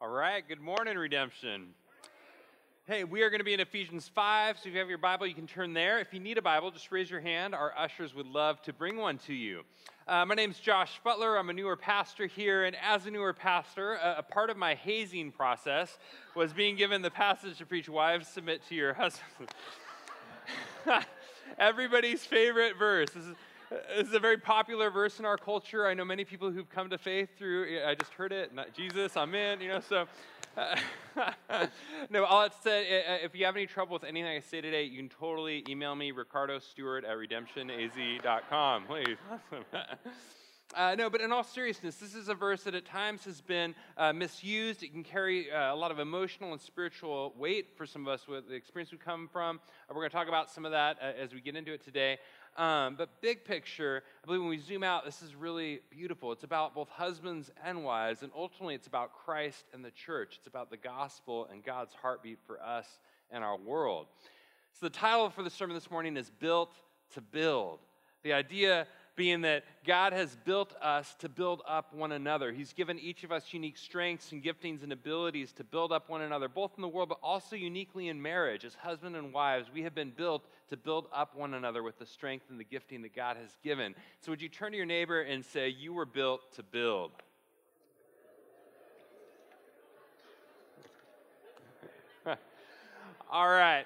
All right, good morning, Redemption. Hey, we are going to be in Ephesians 5, so if you have your Bible, you can turn there. If you need a Bible, just raise your hand. Our ushers would love to bring one to you. Uh, my name is Josh Butler. I'm a newer pastor here, and as a newer pastor, a, a, part of my hazing process was being given the passage to preach Wives, submit to your husbands. Everybody's favorite verse. This is, this is a very popular verse in our culture. I know many people who've come to faith through, I just heard it, Jesus, I'm in, you know, so. Uh, no, all it said, if you have any trouble with anything I say today, you can totally email me, Ricardo Stewart at redemptionaz.com. Please. Uh, no, but in all seriousness, this is a verse that at times has been uh, misused. It can carry uh, a lot of emotional and spiritual weight for some of us with the experience we come from. We're going to talk about some of that uh, as we get into it today. Um, but big picture, I believe when we zoom out, this is really beautiful. It's about both husbands and wives, and ultimately it's about Christ and the church. It's about the gospel and God's heartbeat for us and our world. So the title for the sermon this morning is Built to Build. The idea being that God has built us to build up one another. He's given each of us unique strengths and giftings and abilities to build up one another, both in the world, but also uniquely in marriage. As husband and wives, we have been built to build up one another with the strength and the gifting that God has given. So, would you turn to your neighbor and say, You were built to build? All right.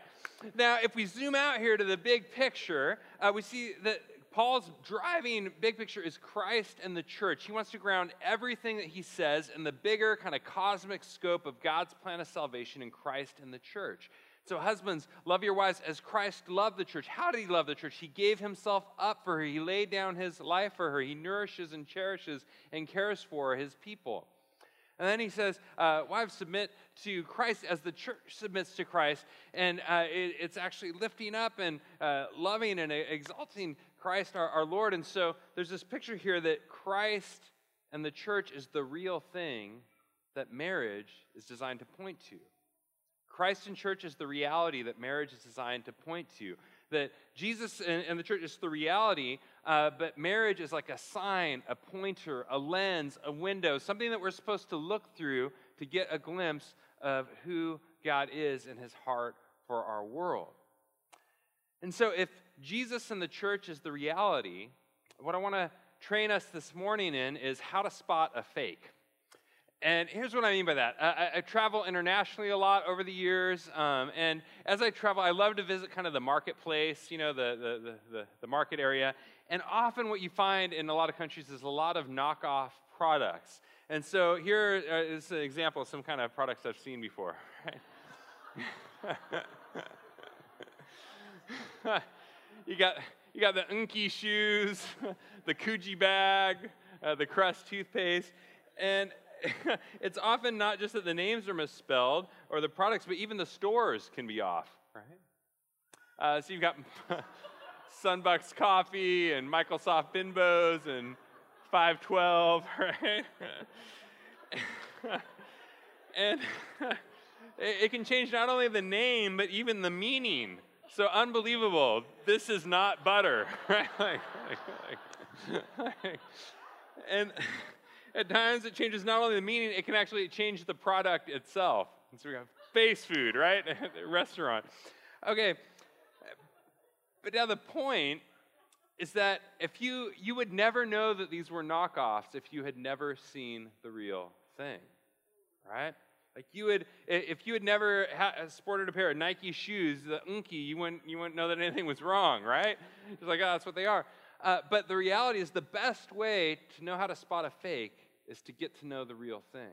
Now, if we zoom out here to the big picture, uh, we see that Paul's driving big picture is Christ and the church. He wants to ground everything that he says in the bigger kind of cosmic scope of God's plan of salvation in Christ and the church. So, husbands, love your wives as Christ loved the church. How did he love the church? He gave himself up for her. He laid down his life for her. He nourishes and cherishes and cares for his people. And then he says, uh, Wives, submit to Christ as the church submits to Christ. And uh, it, it's actually lifting up and uh, loving and exalting Christ our, our Lord. And so there's this picture here that Christ and the church is the real thing that marriage is designed to point to. Christ and church is the reality that marriage is designed to point to. That Jesus and, and the church is the reality, uh, but marriage is like a sign, a pointer, a lens, a window, something that we're supposed to look through to get a glimpse of who God is in his heart for our world. And so, if Jesus and the church is the reality, what I want to train us this morning in is how to spot a fake. And here's what I mean by that. I, I travel internationally a lot over the years, um, and as I travel, I love to visit kind of the marketplace, you know, the, the, the, the, market area. And often, what you find in a lot of countries is a lot of knockoff products. And so, here uh, an example of some kind of products I've seen before. Right? you got you got the Unki shoes, the Coogi bag, uh, the Crest toothpaste, and it's often not just that the names are misspelled or the products, but even the stores can be off, right? Uh, so you've got Sunbucks coffee and Microsoft Bimbos and 512, right? and it can change not only the name, but even the meaning so unbelievable. This is not butter. Right? And at times it changes not only the meaning, it can actually change the product itself. And so we have face food, right? Restaurant. Okay. But now the point is that if you you would never know that these were knockoffs if you had never seen the real thing. Right? Like you would, if you had never sported a pair of Nike shoes, the Unki, you wouldn't, you wouldn't know that anything was wrong, right? It's like, oh, that's what they are. Uh, but the reality is, the best way to know how to spot a fake is to get to know the real thing.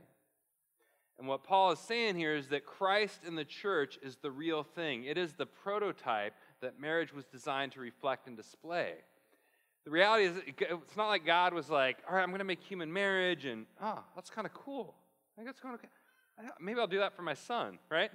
And what Paul is saying here is that Christ in the church is the real thing. It is the prototype that marriage was designed to reflect and display. The reality is, it's not like God was like, all right, I'm going to make human marriage, and oh, that's kind of cool. I think that's kind of okay maybe I'll do that for my son, right?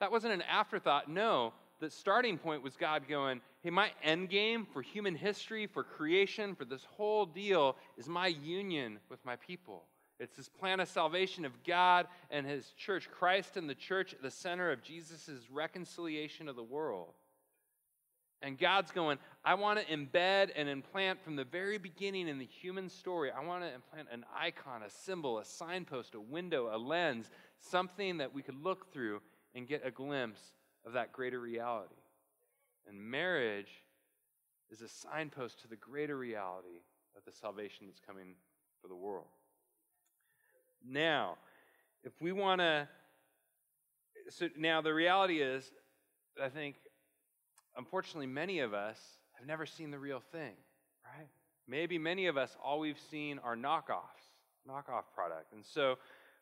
That wasn't an afterthought. No, the starting point was God going, hey, my end game for human history, for creation, for this whole deal is my union with my people. It's this plan of salvation of God and his church, Christ and the church at the center of Jesus' reconciliation of the world. And God's going, I want to embed and implant from the very beginning in the human story, I want to implant an icon, a symbol, a signpost, a window, a lens, something that we could look through and get a glimpse of that greater reality. And marriage is a signpost to the greater reality of the salvation that's coming for the world. Now, if we want to, so now the reality is, I think, unfortunately, many of us have never seen the real thing, right? Maybe many of us, all we've seen are knockoffs, knockoff product. And so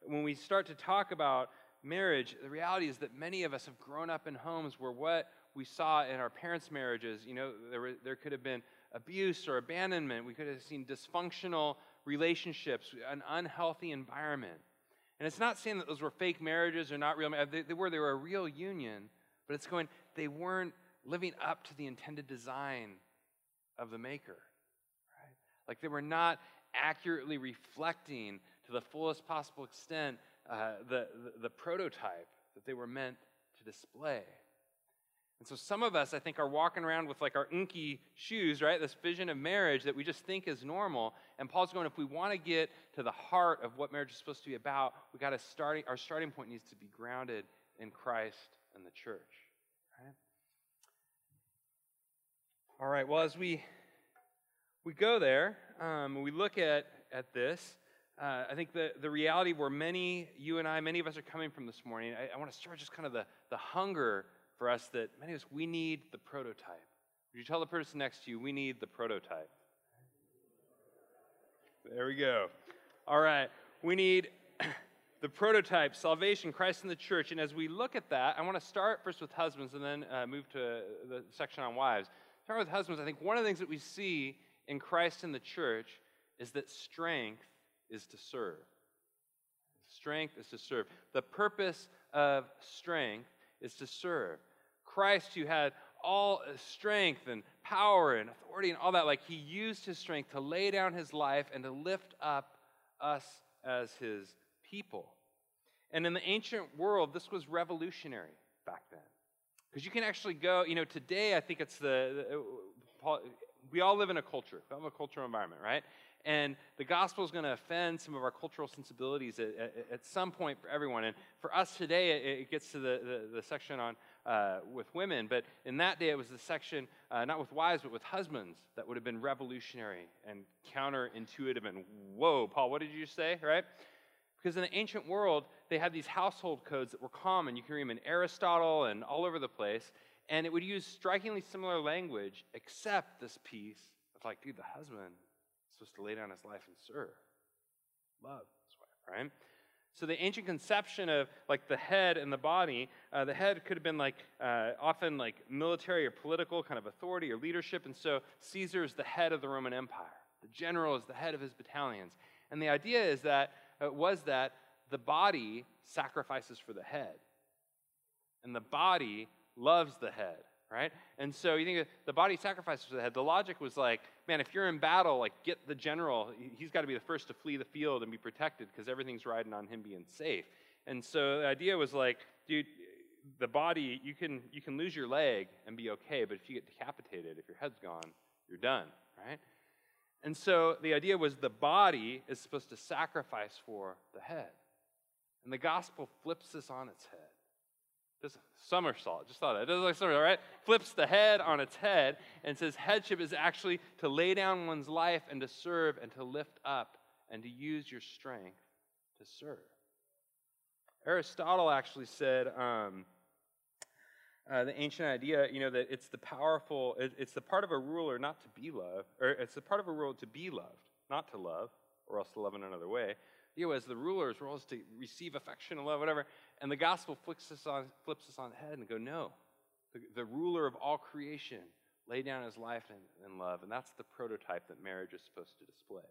when we start to talk about marriage, the reality is that many of us have grown up in homes where what we saw in our parents' marriages, you know, there, were, there could have been abuse or abandonment. We could have seen dysfunctional relationships, an unhealthy environment. And it's not saying that those were fake marriages or not real. They, they were. They were a real union. But it's going. They weren't living up to the intended design of the Maker. Right? Like they were not accurately reflecting to the fullest possible extent uh, the, the, the prototype that they were meant to display. And so some of us, I think, are walking around with like our inky shoes, right? This vision of marriage that we just think is normal. And Paul's going, if we want to get to the heart of what marriage is supposed to be about, we got to start, our starting point needs to be grounded in Christ and the church, right? All right, well, as we we go there, um, we look at, at this, uh, I think the, the reality where many, you and I, many of us are coming from this morning, I, I want to start just kind of the, the hunger for us that many of us, we need the prototype. Would you tell the person next to you, we need the prototype? There we go. All right. We need the prototype, salvation, Christ in the church. And as we look at that, I want to start first with husbands and then uh, move to the section on wives. Start with husbands. I think one of the things that we see in Christ in the church is that strength is to serve. Strength is to serve. The purpose of strength is to serve. Christ, who had all strength and power and authority and all that, like he used his strength to lay down his life and to lift up us as his people. And in the ancient world, this was revolutionary. Because you can actually go, you know, today I think it's the, the we all live in a culture, we have a cultural environment, right? And the gospel is going to offend some of our cultural sensibilities at, at, at, some point for everyone. And for us today, it, it gets to the, the, the section on uh, with women. But in that day, it was the section, uh, not with wives, but with husbands, that would have been revolutionary and counterintuitive. And whoa, Paul, what did you say, right? Because in the ancient world, they had these household codes that were common. You can read them in Aristotle and all over the place. And it would use strikingly similar language, except this piece of like, dude, the husband is supposed to lay down his life and serve, love his wife, right? So the ancient conception of like the head and the body, uh, the head could have been like uh, often like military or political kind of authority or leadership, and so Caesar is the head of the Roman Empire. The general is the head of his battalions, and the idea is that Uh, was that the body sacrifices for the head, and the body loves the head right? And so you think the body sacrifices for the head. The logic was like, man, if you're in battle, like get the general. He's got to be the first to flee the field and be protected because everything's riding on him being safe. And so the idea was like, dude, the body you can you can lose your leg and be okay, but if you get decapitated, if your head's gone, you're done, right? And so the idea was the body is supposed to sacrifice for the head. And the gospel flips this on its head. Just somersault. Just thought. It does like somersault, right? Flips the head on its head and says headship is actually to lay down one's life and to serve and to lift up and to use your strength to serve. Aristotle actually said um, uh, the ancient idea, you know, that it's the powerful, it, it's the part of a ruler not to be loved, or it's the part of a ruler to be loved, not to love, or else to love in another way. You know, as the ruler's role is to receive affection and love, whatever. And the gospel flips us on, flips us on the head and go, no. The, the ruler of all creation laid down his life in, in love. And that's the prototype that marriage is supposed to display.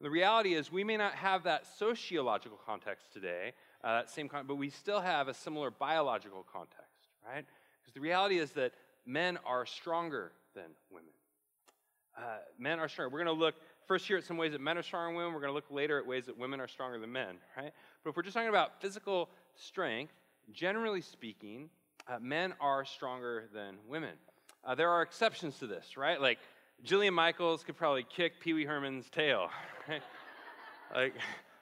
The reality is, we may not have that sociological context today, uh, that same con- but we still have a similar biological context, right? Because the reality is that men are stronger than women. Uh, men are stronger. We're going to look first here at some ways that men are stronger than women. We're going to look later at ways that women are stronger than men, right? But if we're just talking about physical strength, generally speaking, uh, men are stronger than women. Uh, there are exceptions to this, right? Like Jillian Michaels could probably kick Pee Wee Herman's tail. Right? like,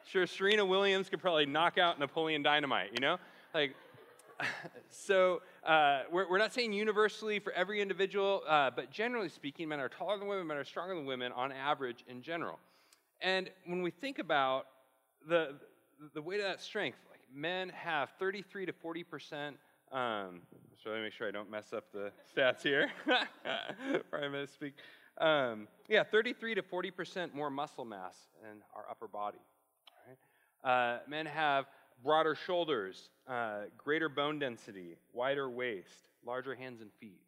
sure, Serena Williams could probably knock out Napoleon Dynamite, you know? Like, so uh, we're, we're, not saying universally for every individual, uh, but generally speaking, men are taller than women, men are stronger than women on average in general. And when we think about the, the weight of that strength, like men have 33 to 40 percent. Um, so let me make sure I don't mess up the stats here. Probably misspeak. Um, yeah, 33 to 40 percent more muscle mass in our upper body. Uh, men have broader shoulders, uh, greater bone density, wider waist, larger hands and feet.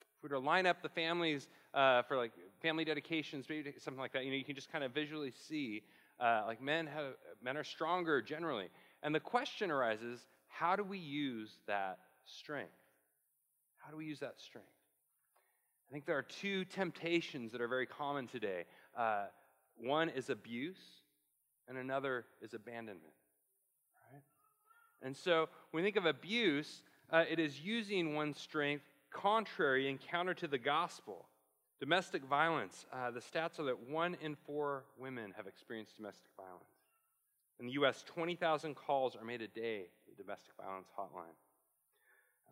If we were to line up the families uh, for like family dedications, maybe something like that, you know, you can just kind of visually see uh, like men have men are stronger generally, and the question arises: How do we use that strength? How do we use that strength? I think there are two temptations that are very common today. Uh, one is abuse, and another is abandonment. Right? And so when we think of abuse, uh, it is using one's strength contrary and counter to the gospel. Domestic violence, uh, the stats are that one in four women have experienced domestic violence. In the US, 20,000 calls are made a day to the domestic violence hotline.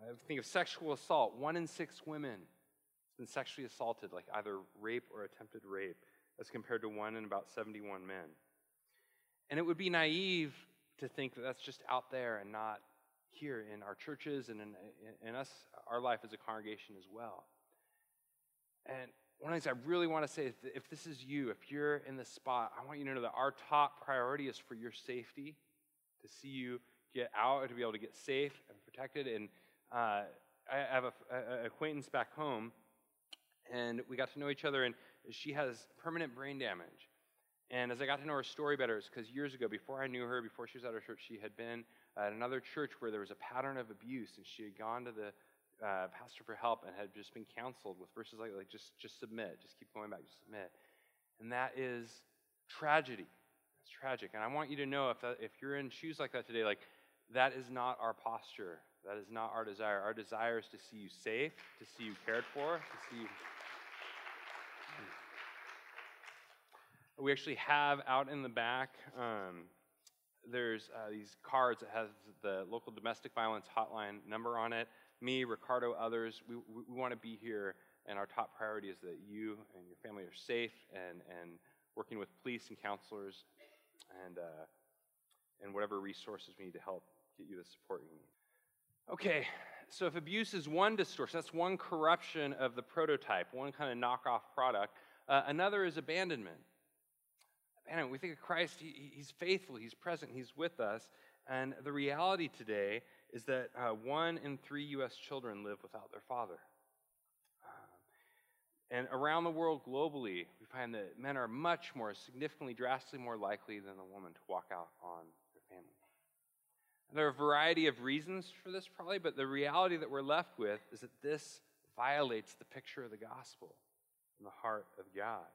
Uh, think of sexual assault. One in six women has been sexually assaulted, like either rape or attempted rape, as compared to one in about 71 men. And it would be naive to think that that's just out there and not here in our churches and in, in, in us, our life as a congregation as well. And one of the things I really want to say if this is you, if you're in this spot, I want you to know that our top priority is for your safety, to see you get out, to be able to get safe and protected. And uh, I have an acquaintance back home, and we got to know each other, and she has permanent brain damage. And as I got to know her story better, it's because years ago, before I knew her, before she was at our church, she had been at another church where there was a pattern of abuse, and she had gone to the uh, pastor for help and had just been counseled with verses like, like just, just submit, just keep going back, just submit. And that is tragedy. It's tragic. And I want you to know if, that, if you're in shoes like that today, like that is not our posture. That is not our desire. Our desire is to see you safe, to see you cared for, to see you. We actually have out in the back, um, there's uh, these cards that has the local domestic violence hotline number on it me, Ricardo, others, we, we, we want to be here, and our top priority is that you and your family are safe and, and working with police and counselors and, uh, and whatever resources we need to help get you the support you need. Okay, so if abuse is one distortion, that's one corruption of the prototype, one kind of knockoff product. Uh, another is abandonment. Abandonment. We think of Christ, he, he's faithful, he's present, he's with us. And the reality today is that uh, one in three U.S. children live without their father. Uh, and around the world globally, we find that men are much more, significantly, drastically more likely than a woman to walk out on their family. And there are a variety of reasons for this, probably, but the reality that we're left with is that this violates the picture of the gospel in the heart of God.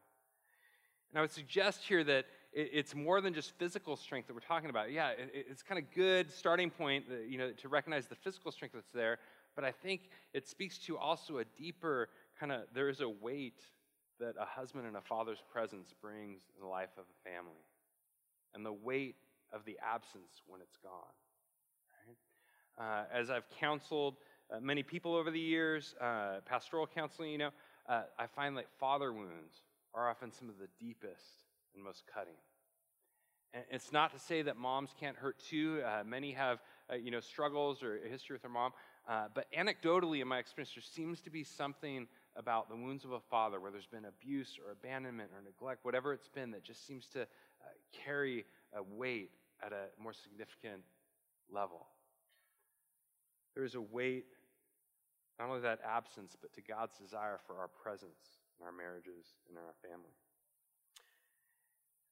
And I would suggest here that it's more than just physical strength that we're talking about. Yeah, it's kind of good starting point, you know, to recognize the physical strength that's there. But I think it speaks to also a deeper kind of there is a weight that a husband and a father's presence brings in the life of a family, and the weight of the absence when it's gone. Uh, as I've counseled uh, many people over the years, uh, pastoral counseling, you know, uh, I find that father wounds are often some of the deepest and most cutting. And it's not to say that moms can't hurt too. Uh, many have, uh, you know, struggles or a history with their mom. Uh, but anecdotally, in my experience, there seems to be something about the wounds of a father where there's been abuse or abandonment or neglect, whatever it's been, that just seems to uh, carry a weight at a more significant level. There is a weight, not only that absence, but to God's desire for our presence in our marriages and in our family.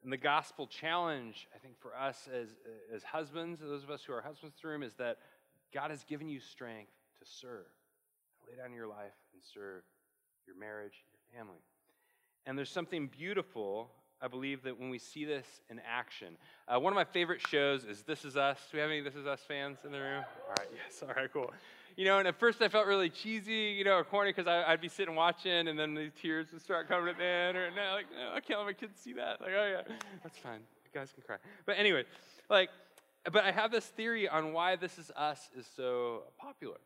And the gospel challenge, I think, for us as, as husbands, those of us who are husbands in the room, is that God has given you strength to serve, lay down your life and serve your marriage, your family. And there's something beautiful, I believe, that when we see this in action. Uh, one of my favorite shows is This Is Us. Do we have any This Is Us fans in the room? All right, yes, all right, cool. You know, and at first I felt really cheesy, you know, or corny because I'd be sitting watching and then the tears would start coming at the end, or no, like, no, I can't let my kids see that. Like, oh yeah, that's fine. You guys can cry. But anyway, like, but I have this theory on why This Is Us is so popular.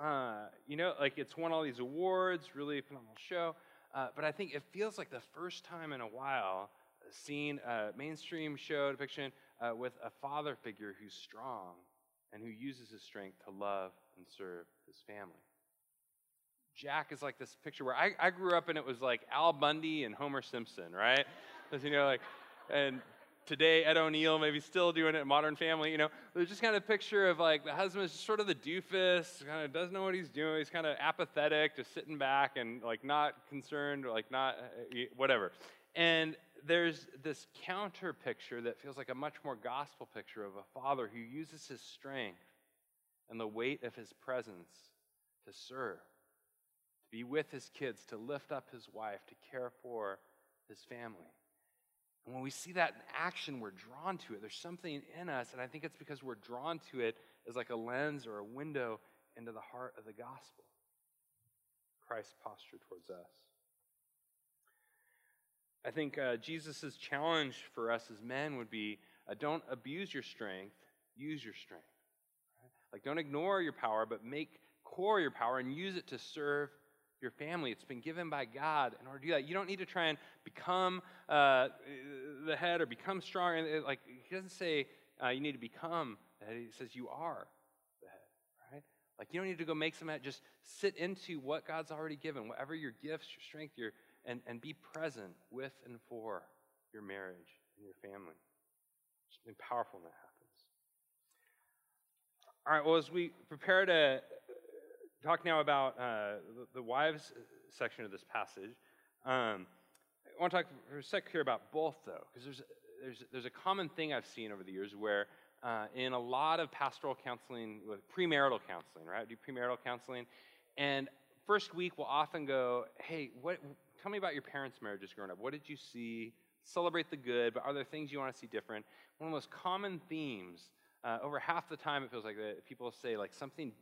Uh, you know, like it's won all these awards, really phenomenal show. Uh, but I think it feels like the first time in a while seeing a mainstream show depiction uh, with a father figure who's strong and who uses his strength to love and serve his family. Jack is like this picture where I, I grew up and it was like Al Bundy and Homer Simpson, right? You know, like, and today Ed O'Neill maybe still doing it in Modern Family, you know. There's just kind of picture of like the husband is just sort of the doofus, kind of doesn't know what he's doing. He's kind of apathetic, just sitting back and like not concerned, or like not uh, whatever. And there's this counter picture that feels like a much more gospel picture of a father who uses his strength and the weight of his presence to serve, to be with his kids, to lift up his wife, to care for his family. And when we see that in action, we're drawn to it. There's something in us, and I think it's because we're drawn to it as like a lens or a window into the heart of the gospel. Christ's posture towards us. I think uh, Jesus' challenge for us as men would be uh, don't abuse your strength, use your strength. Right? Like, don't ignore your power, but make core your power and use it to serve your family. It's been given by God in order to do that. You don't need to try and become uh, the head or become strong. And like he doesn't say uh, you need to become the head. He says you are the head, right? Like you don't need to go make some head. Just sit into what God's already given, whatever your gifts, your strength, your and, and be present with and for your marriage and your family. Something powerful that happens. All right, well, as we prepare to talk now about uh, the, wives section of this passage, um, I want to talk for a sec here about both, though, because there's, there's, there's a common thing I've seen over the years where uh, in a lot of pastoral counseling, with premarital counseling, right? Do premarital counseling, and first week we'll often go, hey, what, tell me about your parents' marriages growing up. What did you see? Celebrate the good, but are there things you want to see different? One of the most common themes, uh, over half the time it feels like that people say like something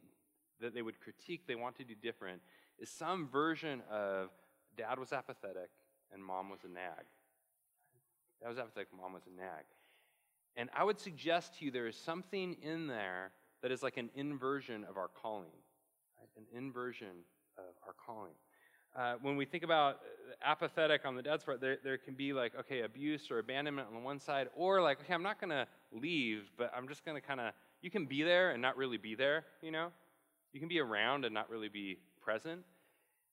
that they would critique they want to do different is some version of dad was apathetic and mom was a nag. Dad was apathetic, mom was a nag. And I would suggest to you there is something in there that is like an inversion of our calling, right? an inversion of our calling uh, when we think about apathetic on the dad's part, there, there can be like, okay, abuse or abandonment on the one side, or like, okay, I'm not going to leave, but I'm just going to kind of, you can be there and not really be there, you know? You can be around and not really be present.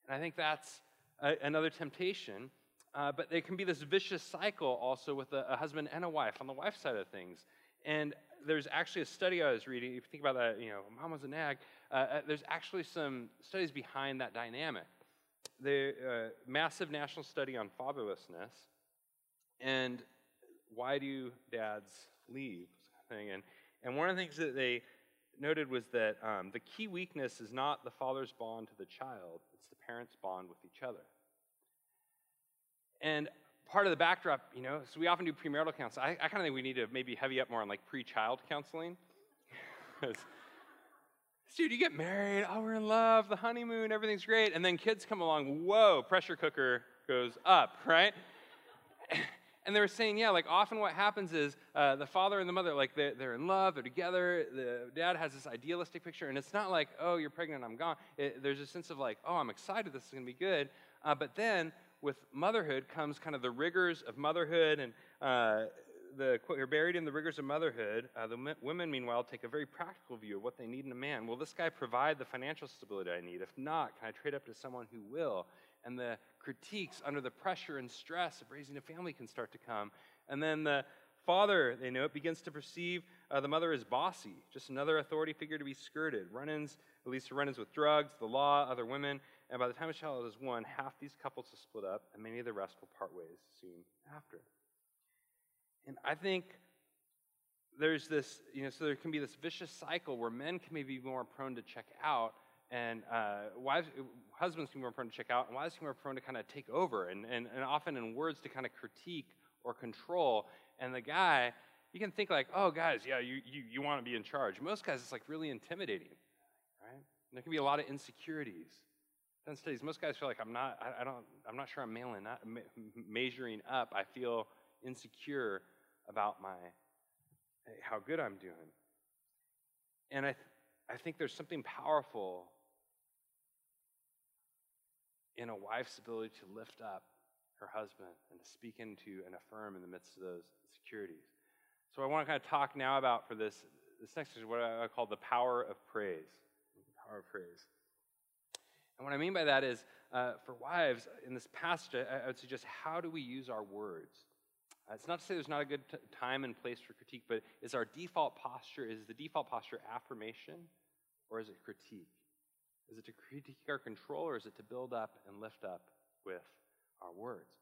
And I think that's a, another temptation. Uh, but there can be this vicious cycle also with a, a, husband and a wife on the wife side of things. And there's actually a study I was reading. If you think about that, you know, mom was a nag. Uh, uh there's actually some studies behind that dynamic the uh, massive national study on fatherlessness and why do dads leave thing. And, and one of the things that they noted was that um, the key weakness is not the father's bond to the child, it's the parent's bond with each other. And part of the backdrop, you know, so we often do premarital counseling. I, I kind of think we need to maybe heavy up more on like pre-child counseling. dude, you get married, oh, we're in love, the honeymoon, everything's great. And then kids come along, whoa, pressure cooker goes up, right? And they were saying, yeah, like often what happens is uh, the father and the mother, like they're, they're in love, they're together. The dad has this idealistic picture, and it's not like, oh, you're pregnant, I'm gone. It, there's a sense of like, oh, I'm excited, this is going to be good. Uh, but then with motherhood comes kind of the rigors of motherhood and uh, the you're buried in the rigors of motherhood. Uh, the women, meanwhile, take a very practical view of what they need in a man. Will this guy provide the financial stability I need? If not, can I trade up to someone who will? And the critiques under the pressure and stress of raising a family can start to come. And then the father, they know it, begins to perceive uh, the mother as bossy, just another authority figure to be skirted. Run ins, at least run ins with drugs, the law, other women. And by the time a child is one, half these couples will split up, and many of the rest will part ways soon after. And I think there's this, you know, so there can be this vicious cycle where men can maybe be more prone to check out, and uh, wives, husbands can be more prone to check out, and wives can be more prone to kind of take over, and, and, and often in words to kind of critique or control. And the guy, you can think like, oh, guys, yeah, you, you, you want to be in charge. Most guys, it's like really intimidating, right? there can be a lot of insecurities. Done studies. Most guys feel like I'm not. I, I don't. I'm not sure I'm me- measuring up. I feel insecure about my how good I'm doing. And I, th- I think there's something powerful in a wife's ability to lift up her husband and to speak into and affirm in the midst of those insecurities. So I want to kind of talk now about for this this next is what I call the power of praise. The power of praise. And what I mean by that is, uh, for wives, in this passage, I, I, would suggest how do we use our words? Uh, it's not to say there's not a good t- time and place for critique, but is our default posture, is the default posture affirmation or is it critique? Is it to critique our control or is it to build up and lift up with our words?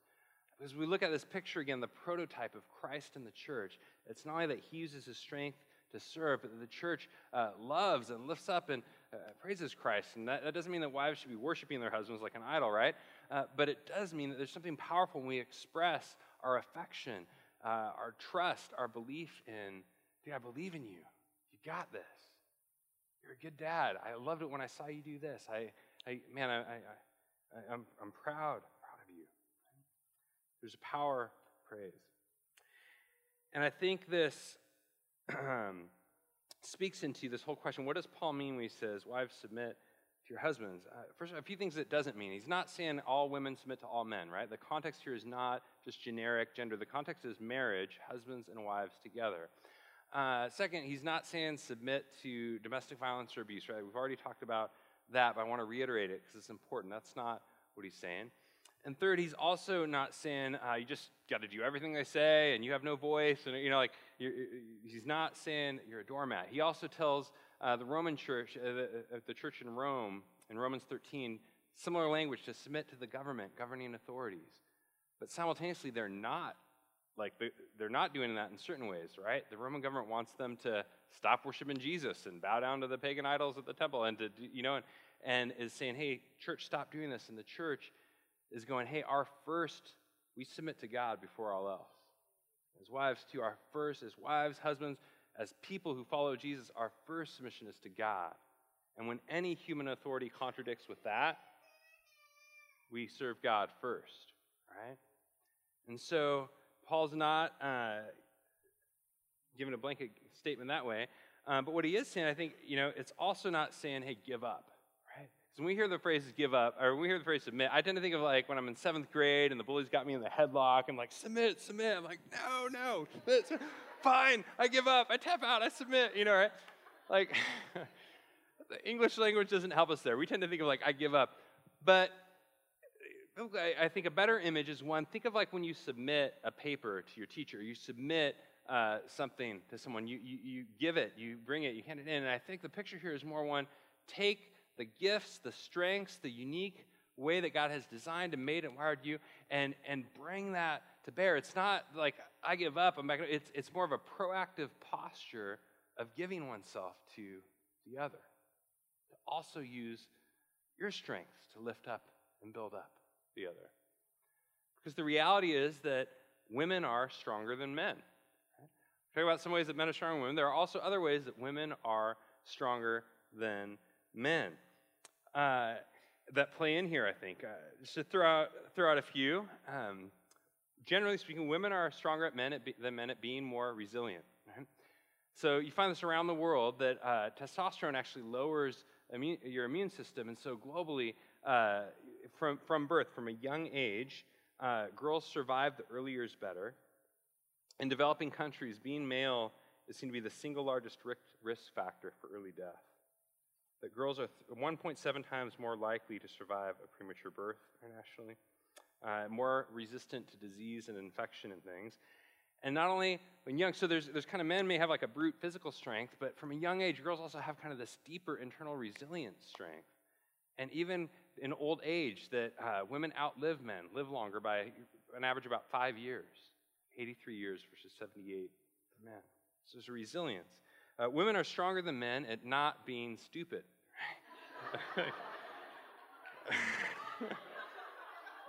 As we look at this picture again, the prototype of Christ in the church, it's not only that he uses his strength to serve, but that the church uh, loves and lifts up and uh, praises Christ. And that, that, doesn't mean that wives should be worshiping their husbands like an idol, right? Uh, but it does mean that there's something powerful when we express our affection, uh, our trust, our belief in, dude, I believe in you. You got this. You're a good dad. I loved it when I saw you do this. I, I man, I, I, I, I'm, I'm proud, proud of you. There's a power praise. And I think this speaks into this whole question what does Paul mean when he says, Wives, submit to your husbands? Uh, first, a few things that doesn't mean. He's not saying all women submit to all men, right? The context here is not just generic gender, the context is marriage, husbands and wives together. Uh, second, he's not saying submit to domestic violence or abuse, right? We've already talked about that, but I want to reiterate it because it's important. That's not what he's saying. And third, he's also not saying uh, you just got to do everything they say and you have no voice. And, you know, like, he's not saying you're a doormat. He also tells uh, the Roman church, uh, the, uh, the church in Rome, in Romans 13, similar language to submit to the government, governing authorities. But simultaneously, they're not like they're not doing that in certain ways, right? The Roman government wants them to stop worshiping Jesus and bow down to the pagan idols at the temple, and to you know, and, and is saying, "Hey, church, stop doing this." And the church is going, hey, our first, we submit to God before all else. As wives, too, our first, as wives, husbands, as people who follow Jesus, our first submission is to God. And when any human authority contradicts with that, we serve God first, right? And so Paul's not uh, giving a blanket statement that way, um, but what he is saying, I think, you know, it's also not saying, hey, give up. So when we hear the phrase give up, or when we hear the phrase submit, I tend to think of like when I'm in seventh grade and the bullies got me in the headlock. I'm like, submit, submit. I'm like, no, no, submit, submit. Fine, I give up. I tap out, I submit, you know, right? Like, the English language doesn't help us there. We tend to think of like, I give up. But I think a better image is one, think of like when you submit a paper to your teacher, you submit uh, something to someone, you, you, you give it, you bring it, you hand it in. And I think the picture here is more one, take the gifts, the strengths, the unique way that God has designed and made and wired you, and, and bring that to bear. It's not like I give up, I'm back. It's, it's more of a proactive posture of giving oneself to the other. To also use your strengths to lift up and build up the other. Because the reality is that women are stronger than men. Talk about some ways that men are stronger than women. There are also other ways that women are stronger than men uh, that play in here, I think. Uh, just to throw out, throw out a few. Um, generally speaking, women are stronger at men at be, than men at being more resilient. Right? So you find this around the world that uh, testosterone actually lowers immune, your immune system. And so globally, uh, from, from birth, from a young age, uh, girls survive the early years better. In developing countries, being male is seen to be the single largest risk factor for early death that girls are 1.7 times more likely to survive a premature birth internationally, uh, more resistant to disease and infection and things. And not only when young, so there's, there's kind of men may have like a brute physical strength, but from a young age, girls also have kind of this deeper internal resilience strength. And even in old age, that uh, women outlive men, live longer by an average of about five years, 83 years versus 78 for men. So there's a resilience. Uh, women are stronger than men at not being stupid.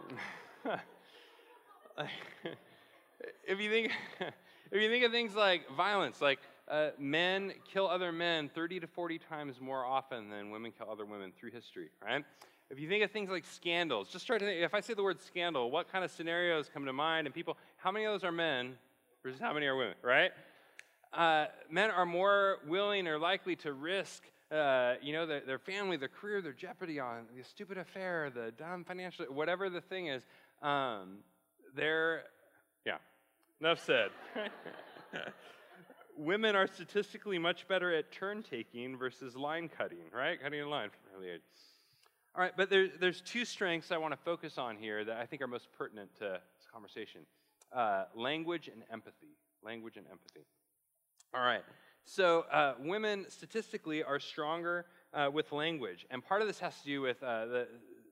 if you think if you think of things like violence, like uh, men kill other men 30 to 40 times more often than women kill other women through history, right? If you think of things like scandals, just try to think, if I say the word scandal, what kind of scenarios come to mind? And people, how many of those are men versus how many are women, right? Uh, men are more willing or likely to risk, uh, you know, their, their, family, their career, their jeopardy on the stupid affair, the dumb financial, whatever the thing is. Um, they're, yeah, enough said. Women are statistically much better at turn taking versus line cutting, right? Cutting a line from early age. All right, but there, there's two strengths I want to focus on here that I think are most pertinent to this conversation uh, language and empathy. Language and empathy. All right, so uh, women statistically are stronger uh, with language, and part of this has to do with uh, the,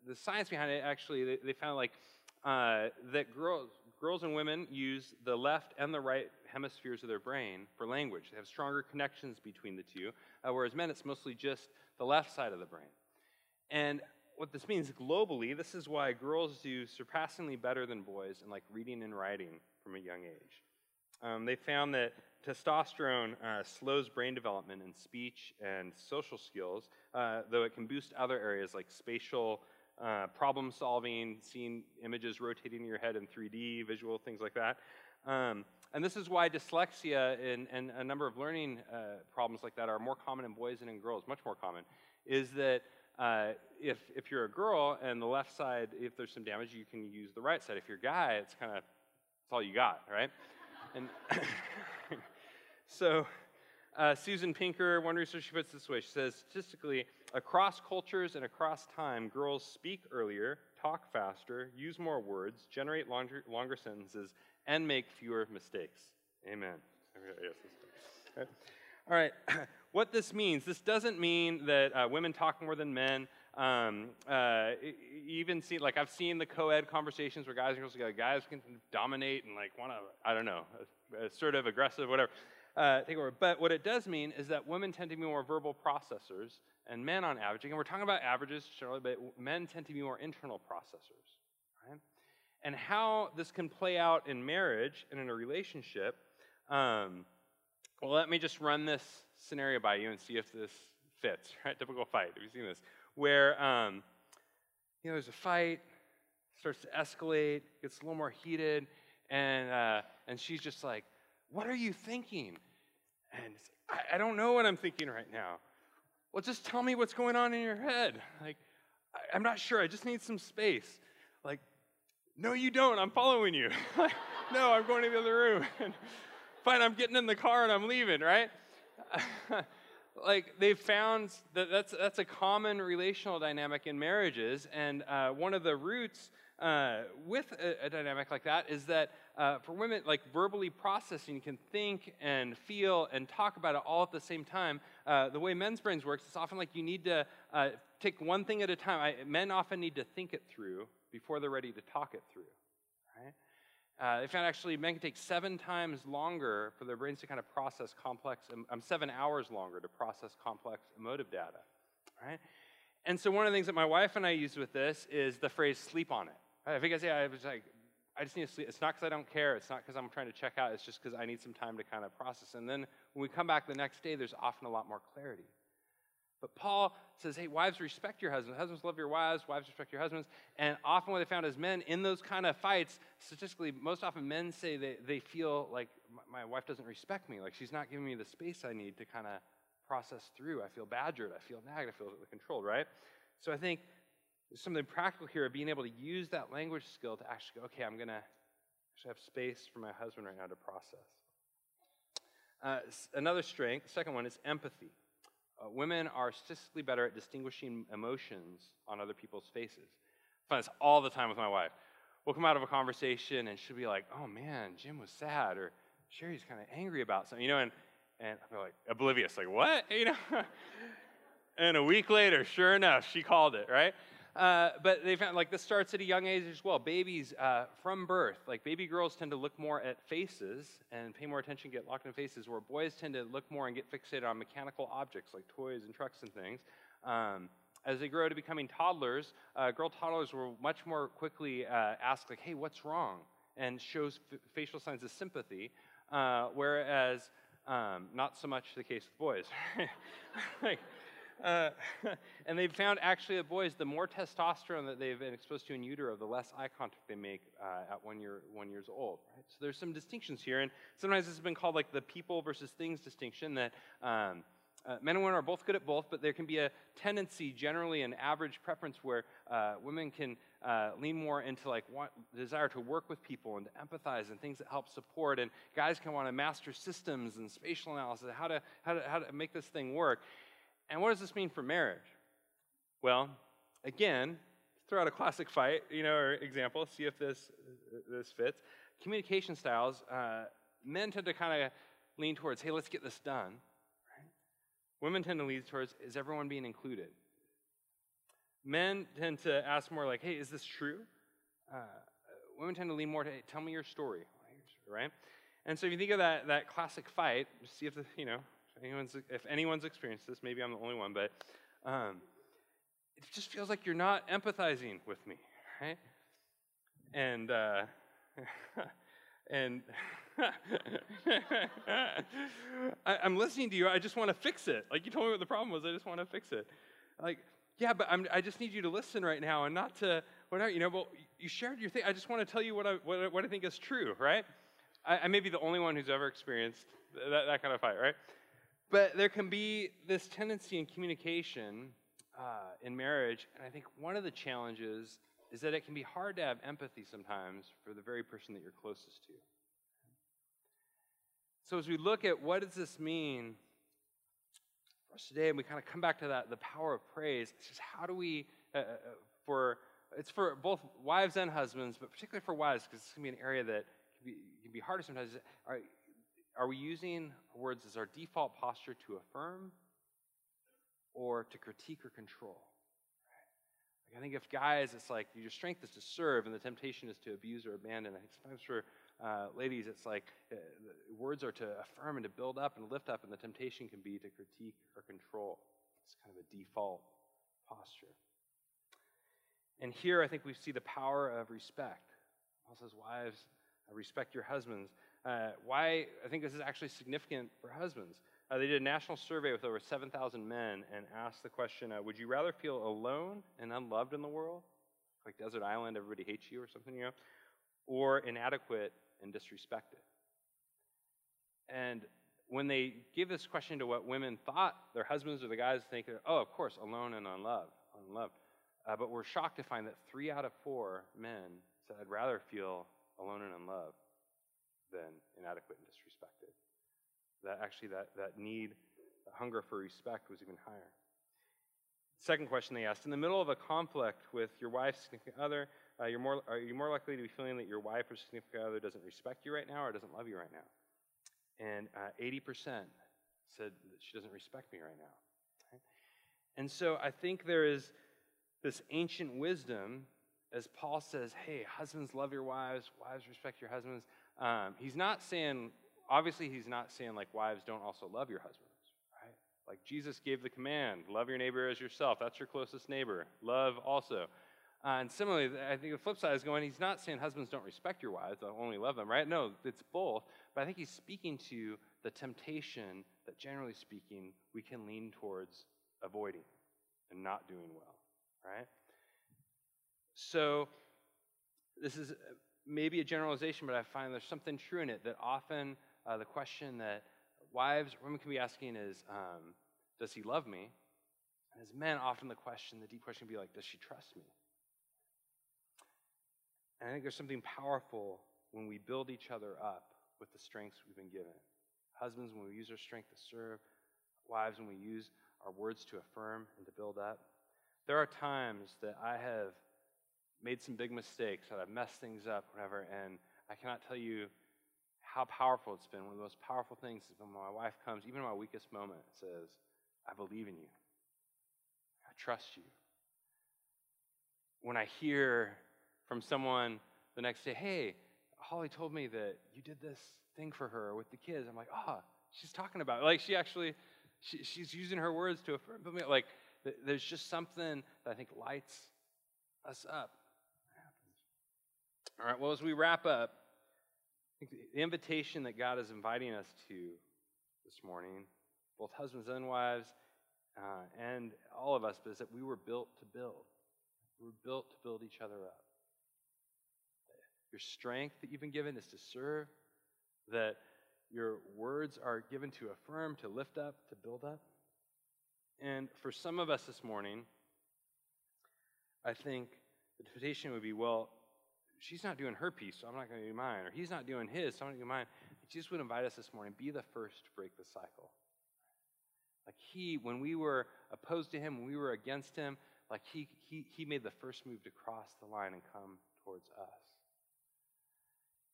the science behind it. Actually, they, they found like uh, that girls, girls and women use the left and the right hemispheres of their brain for language. They have stronger connections between the two, uh, whereas men, it's mostly just the left side of the brain. And what this means globally, this is why girls do surpassingly better than boys in like reading and writing from a young age. Um, they found that testosterone uh, slows brain development in speech and social skills, uh, though it can boost other areas like spatial uh, problem solving, seeing images rotating in your head in 3D, visual things like that. Um, and this is why dyslexia and, and a number of learning uh, problems like that are more common in boys than in girls, much more common, is that uh, if, if you're a girl and the left side, if there's some damage, you can use the right side. If you're a guy, it's kind of, it's all you got, right? and so uh, Susan Pinker, one researcher, she puts this way. She says, statistically, across cultures and across time, girls speak earlier, talk faster, use more words, generate longer, longer sentences, and make fewer mistakes. Amen. All right. what this means, this doesn't mean that uh, women talk more than men. Um, uh, even see, like I've seen the co-ed conversations where guys and girls go, guys can dominate and like want to, I don't know, assertive, aggressive, whatever. Uh, take over. But what it does mean is that women tend to be more verbal processors, and men, on average, and we're talking about averages generally, but men tend to be more internal processors. Right? And how this can play out in marriage and in a relationship. Um, well, let me just run this scenario by you and see if this fits. Right? Typical fight. Have you seen this? Where um, you know there's a fight, starts to escalate, gets a little more heated, and uh, and she's just like, "What are you thinking?" And I, I don't know what I'm thinking right now. Well, just tell me what's going on in your head. Like, I, am not sure. I just need some space. Like, no, you don't. I'm following you. no, I'm going to the other room. Fine, I'm getting in the car and I'm leaving, right? like they've found that that's, that's a common relational dynamic in marriages and uh, one of the roots uh, with a, a, dynamic like that is that uh, for women, like verbally processing, can think and feel and talk about it all at the same time. Uh, the way men's brains works, it's often like you need to uh, take one thing at a time. I, men often need to think it through before they're ready to talk it through. Right? Uh, they found actually men can take seven times longer for their brains to kind of process complex, um, seven hours longer to process complex emotive data. Right? And so one of the things that my wife and I use with this is the phrase sleep on it. I think I say, I was like, I just need to sleep. It's not because I don't care. It's not because I'm trying to check out. It's just because I need some time to kind of process. And then when we come back the next day, there's often a lot more clarity. But Paul says, hey, wives, respect your husbands. Husbands, love your wives. Wives, respect your husbands. And often what they found is men in those kind of fights, statistically, most often men say they, they feel like my wife doesn't respect me. Like she's not giving me the space I need to kind of process through. I feel badgered. I feel nagged. I feel controlled, right? So I think there's something practical here of being able to use that language skill to actually go, okay, I'm going to actually have space for my husband right now to process. Uh, another strength, second one, is empathy. Uh, women are statistically better at distinguishing emotions on other people's faces. I find this all the time with my wife. We'll come out of a conversation and she'll be like, oh man, Jim was sad, or Sherry's kind of angry about something, you know, and, and be like, oblivious, like, what? You know? and a week later, sure enough, she called it, right? Uh, but they found like this starts at a young age as well. Babies uh, from birth, like baby girls tend to look more at faces and pay more attention, get locked in faces, where boys tend to look more and get fixated on mechanical objects like toys and trucks and things. Um, as they grow to becoming toddlers, uh, girl toddlers will much more quickly uh, ask like, "Hey, what's wrong?" and shows f- facial signs of sympathy, uh, whereas Um, not so much the case with boys. like, uh, and they've found actually that boys, the more testosterone that they've been exposed to in utero, the less eye contact they make uh, at one year one years old. Right? So there's some distinctions here, and sometimes this has been called like the people versus things distinction. That um, uh, men and women are both good at both, but there can be a tendency, generally an average preference, where uh, women can uh, lean more into like want, desire to work with people and to empathize and things that help support, and guys can want to master systems and spatial analysis, how to how to how to make this thing work. And what does this mean for marriage? Well, again, throw out a classic fight, you know, or example, see if this this fits. Communication styles. Uh, men tend to kind of lean towards, hey, let's get this done Women tend to lean towards, is everyone being included? Men tend to ask more like, hey, is this true? Uh, women tend to lean more to, hey, tell me your story, right? And so if you think of that, that classic fight, just see if, the, you know, anyone's, if anyone's experienced this, maybe I'm the only one, but um, it just feels like you're not empathizing with me, right? And, uh, and I, am listening to you. I just want to fix it. Like you told me what the problem was. I just want to fix it. Like, yeah, but I'm, i just need you to listen right now and not to whatever. You know, well, you shared your thing. I just want to tell you what I what, what I think is true, right? I, I, may be the only one who's ever experienced that, that kind of fight, right? But there can be this tendency in communication uh, in marriage, and I think one of the challenges is that it can be hard to have empathy sometimes for the very person that you're closest to. So as we look at what does this mean for us today, and we kind of come back to that, the power of praise, it's just how do we, uh, uh, for, it's for both wives and husbands, but particularly for wives, because it's going to be an area that can be, can be harder sometimes. Are, are we using words as our default posture to affirm or to critique or control? Like I think if guys, it's like your strength is to serve and the temptation is to abuse or abandon. I think sometimes for uh, ladies, it's like uh, words are to affirm and to build up and lift up, and the temptation can be to critique or control. It's kind of a default posture. And here I think we see the power of respect. Paul says, Wives, respect your husbands. Uh, why I think this is actually significant for husbands. Uh, they did a national survey with over 7,000 men and asked the question uh, Would you rather feel alone and unloved in the world? Like desert island, everybody hates you or something, you know? Or inadequate and disrespected. And when they give this question to what women thought their husbands or the guys think, oh, of course, alone and unloved, unloved. Uh, but we're shocked to find that three out of four men said, I'd rather feel alone and unloved than inadequate and disrespected. That actually, that, that need, that hunger for respect was even higher. Second question they asked In the middle of a conflict with your wife's significant other, uh, you're more, are you more likely to be feeling that your wife or significant other doesn't respect you right now or doesn't love you right now? And uh, 80% said that she doesn't respect me right now. And so I think there is this ancient wisdom as Paul says, hey, husbands, love your wives, wives, respect your husbands. Um, he's not saying, obviously, he's not saying like wives don't also love your husbands, right? Like Jesus gave the command, love your neighbor as yourself. That's your closest neighbor. Love also. Uh, and similarly, I think the flip side is going, he's not saying husbands don't respect your wives, they'll only love them, right? No, it's both. But I think he's speaking to the temptation that, generally speaking, we can lean towards avoiding and not doing well, right? So, this is maybe a generalization, but I find there's something true in it that often uh, the question that wives, women can be asking is, um, does he love me? And as men, often the question, the deep question, can be like, does she trust me? And I think there's something powerful when we build each other up with the strengths we've been given. Husbands, when we use our strength to serve, wives, when we use our words to affirm and to build up. There are times that I have made some big mistakes, that I've messed things up, whatever, and I cannot tell you how powerful it's been. One of the most powerful things is when my wife comes, even in my weakest moment, says, I believe in you. I trust you. When I hear from someone the next day, hey, Holly told me that you did this thing for her with the kids. I'm like, oh, she's talking about it. Like, she actually, she, she's using her words to affirm me. Like, th- there's just something that I think lights us up. All right, well, as we wrap up, the invitation that God is inviting us to this morning, both husbands and wives, uh, and all of us, is that we were built to build. We were built to build each other up. Your strength that you've been given is to serve, that your words are given to affirm, to lift up, to build up. And for some of us this morning, I think the temptation would be well, she's not doing her piece, so I'm not going to do mine. Or he's not doing his, so I'm going to do mine. Jesus would invite us this morning be the first to break the cycle. Like he, when we were opposed to him, when we were against him, like he, he, he made the first move to cross the line and come towards us.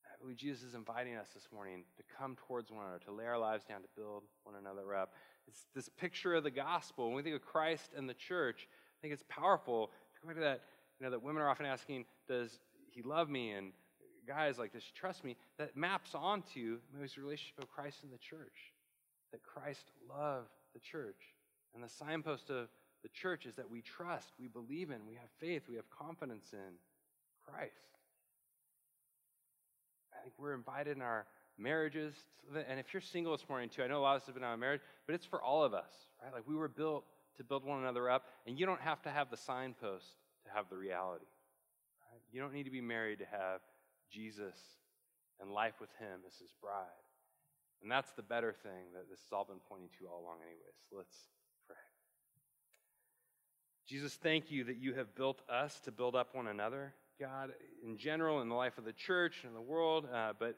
Uh, Believe Jesus is inviting us this morning to come towards one another, to lay our lives down, to build one another up. It's this picture of the gospel. When we think of Christ and the church, I think it's powerful. Go back to that, you know, that women are often asking, does he loved me? And guys, like, this trust me? That maps onto his relationship of Christ and the church. That Christ loved the church. And the signpost of the church is that we trust, we believe in, we have faith, we have confidence in Christ. I think we're invited in our marriages. And if you're single this morning, too, I know a lot of us have been out of marriage, but it's for all of us, right? Like we were built to build one another up, and you don't have to have the signpost to have the reality. You don't need to be married to have Jesus and life with Him as His bride. And that's the better thing that this has all been pointing to all along, anyways. Let's pray. Jesus, thank you that you have built us to build up one another. God, in general, in the life of the church and the world, uh, but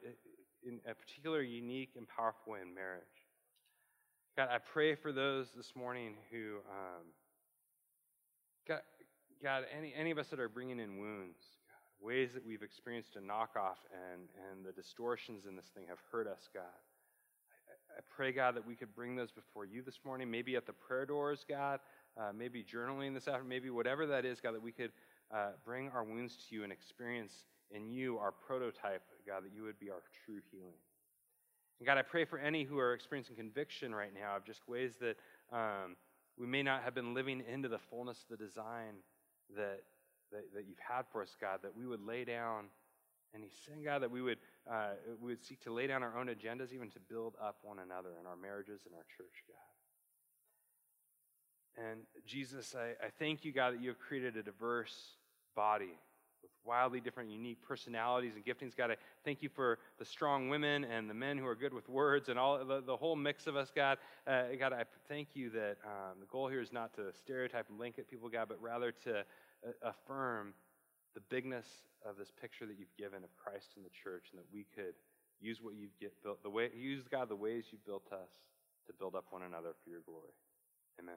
in a particular unique and powerful way in marriage. God, I pray for those this morning who, um, God, God any, any of us that are bringing in wounds, ways that we've experienced a knockoff and, and the distortions in this thing have hurt us, God. I, I pray, God, that we could bring those before you this morning, maybe at the prayer doors, God, uh, maybe journaling this afternoon, maybe whatever that is, God, that we could uh, bring our wounds to you and experience in you our prototype, God, that you would be our true healing. And God, I pray for any who are experiencing conviction right now of just ways that um, we may not have been living into the fullness of the design that, that, that you've had for us, God, that we would lay down And any sin, God, that we would, uh, we would seek to lay down our own agendas, even to build up one another in our marriages and our church, God. And Jesus, I, I thank you, God, that you have created a diverse body with wildly different, unique personalities and giftings. God, I thank you for the strong women and the men who are good with words and all the, the whole mix of us, God. Uh, God, I thank you that um, the goal here is not to stereotype and link at people, God, but rather to affirm the bigness of this picture that you've given of Christ and the church, and that we could use what you've get built, the way, use God the ways you've built us to build up one another for your glory. Amen.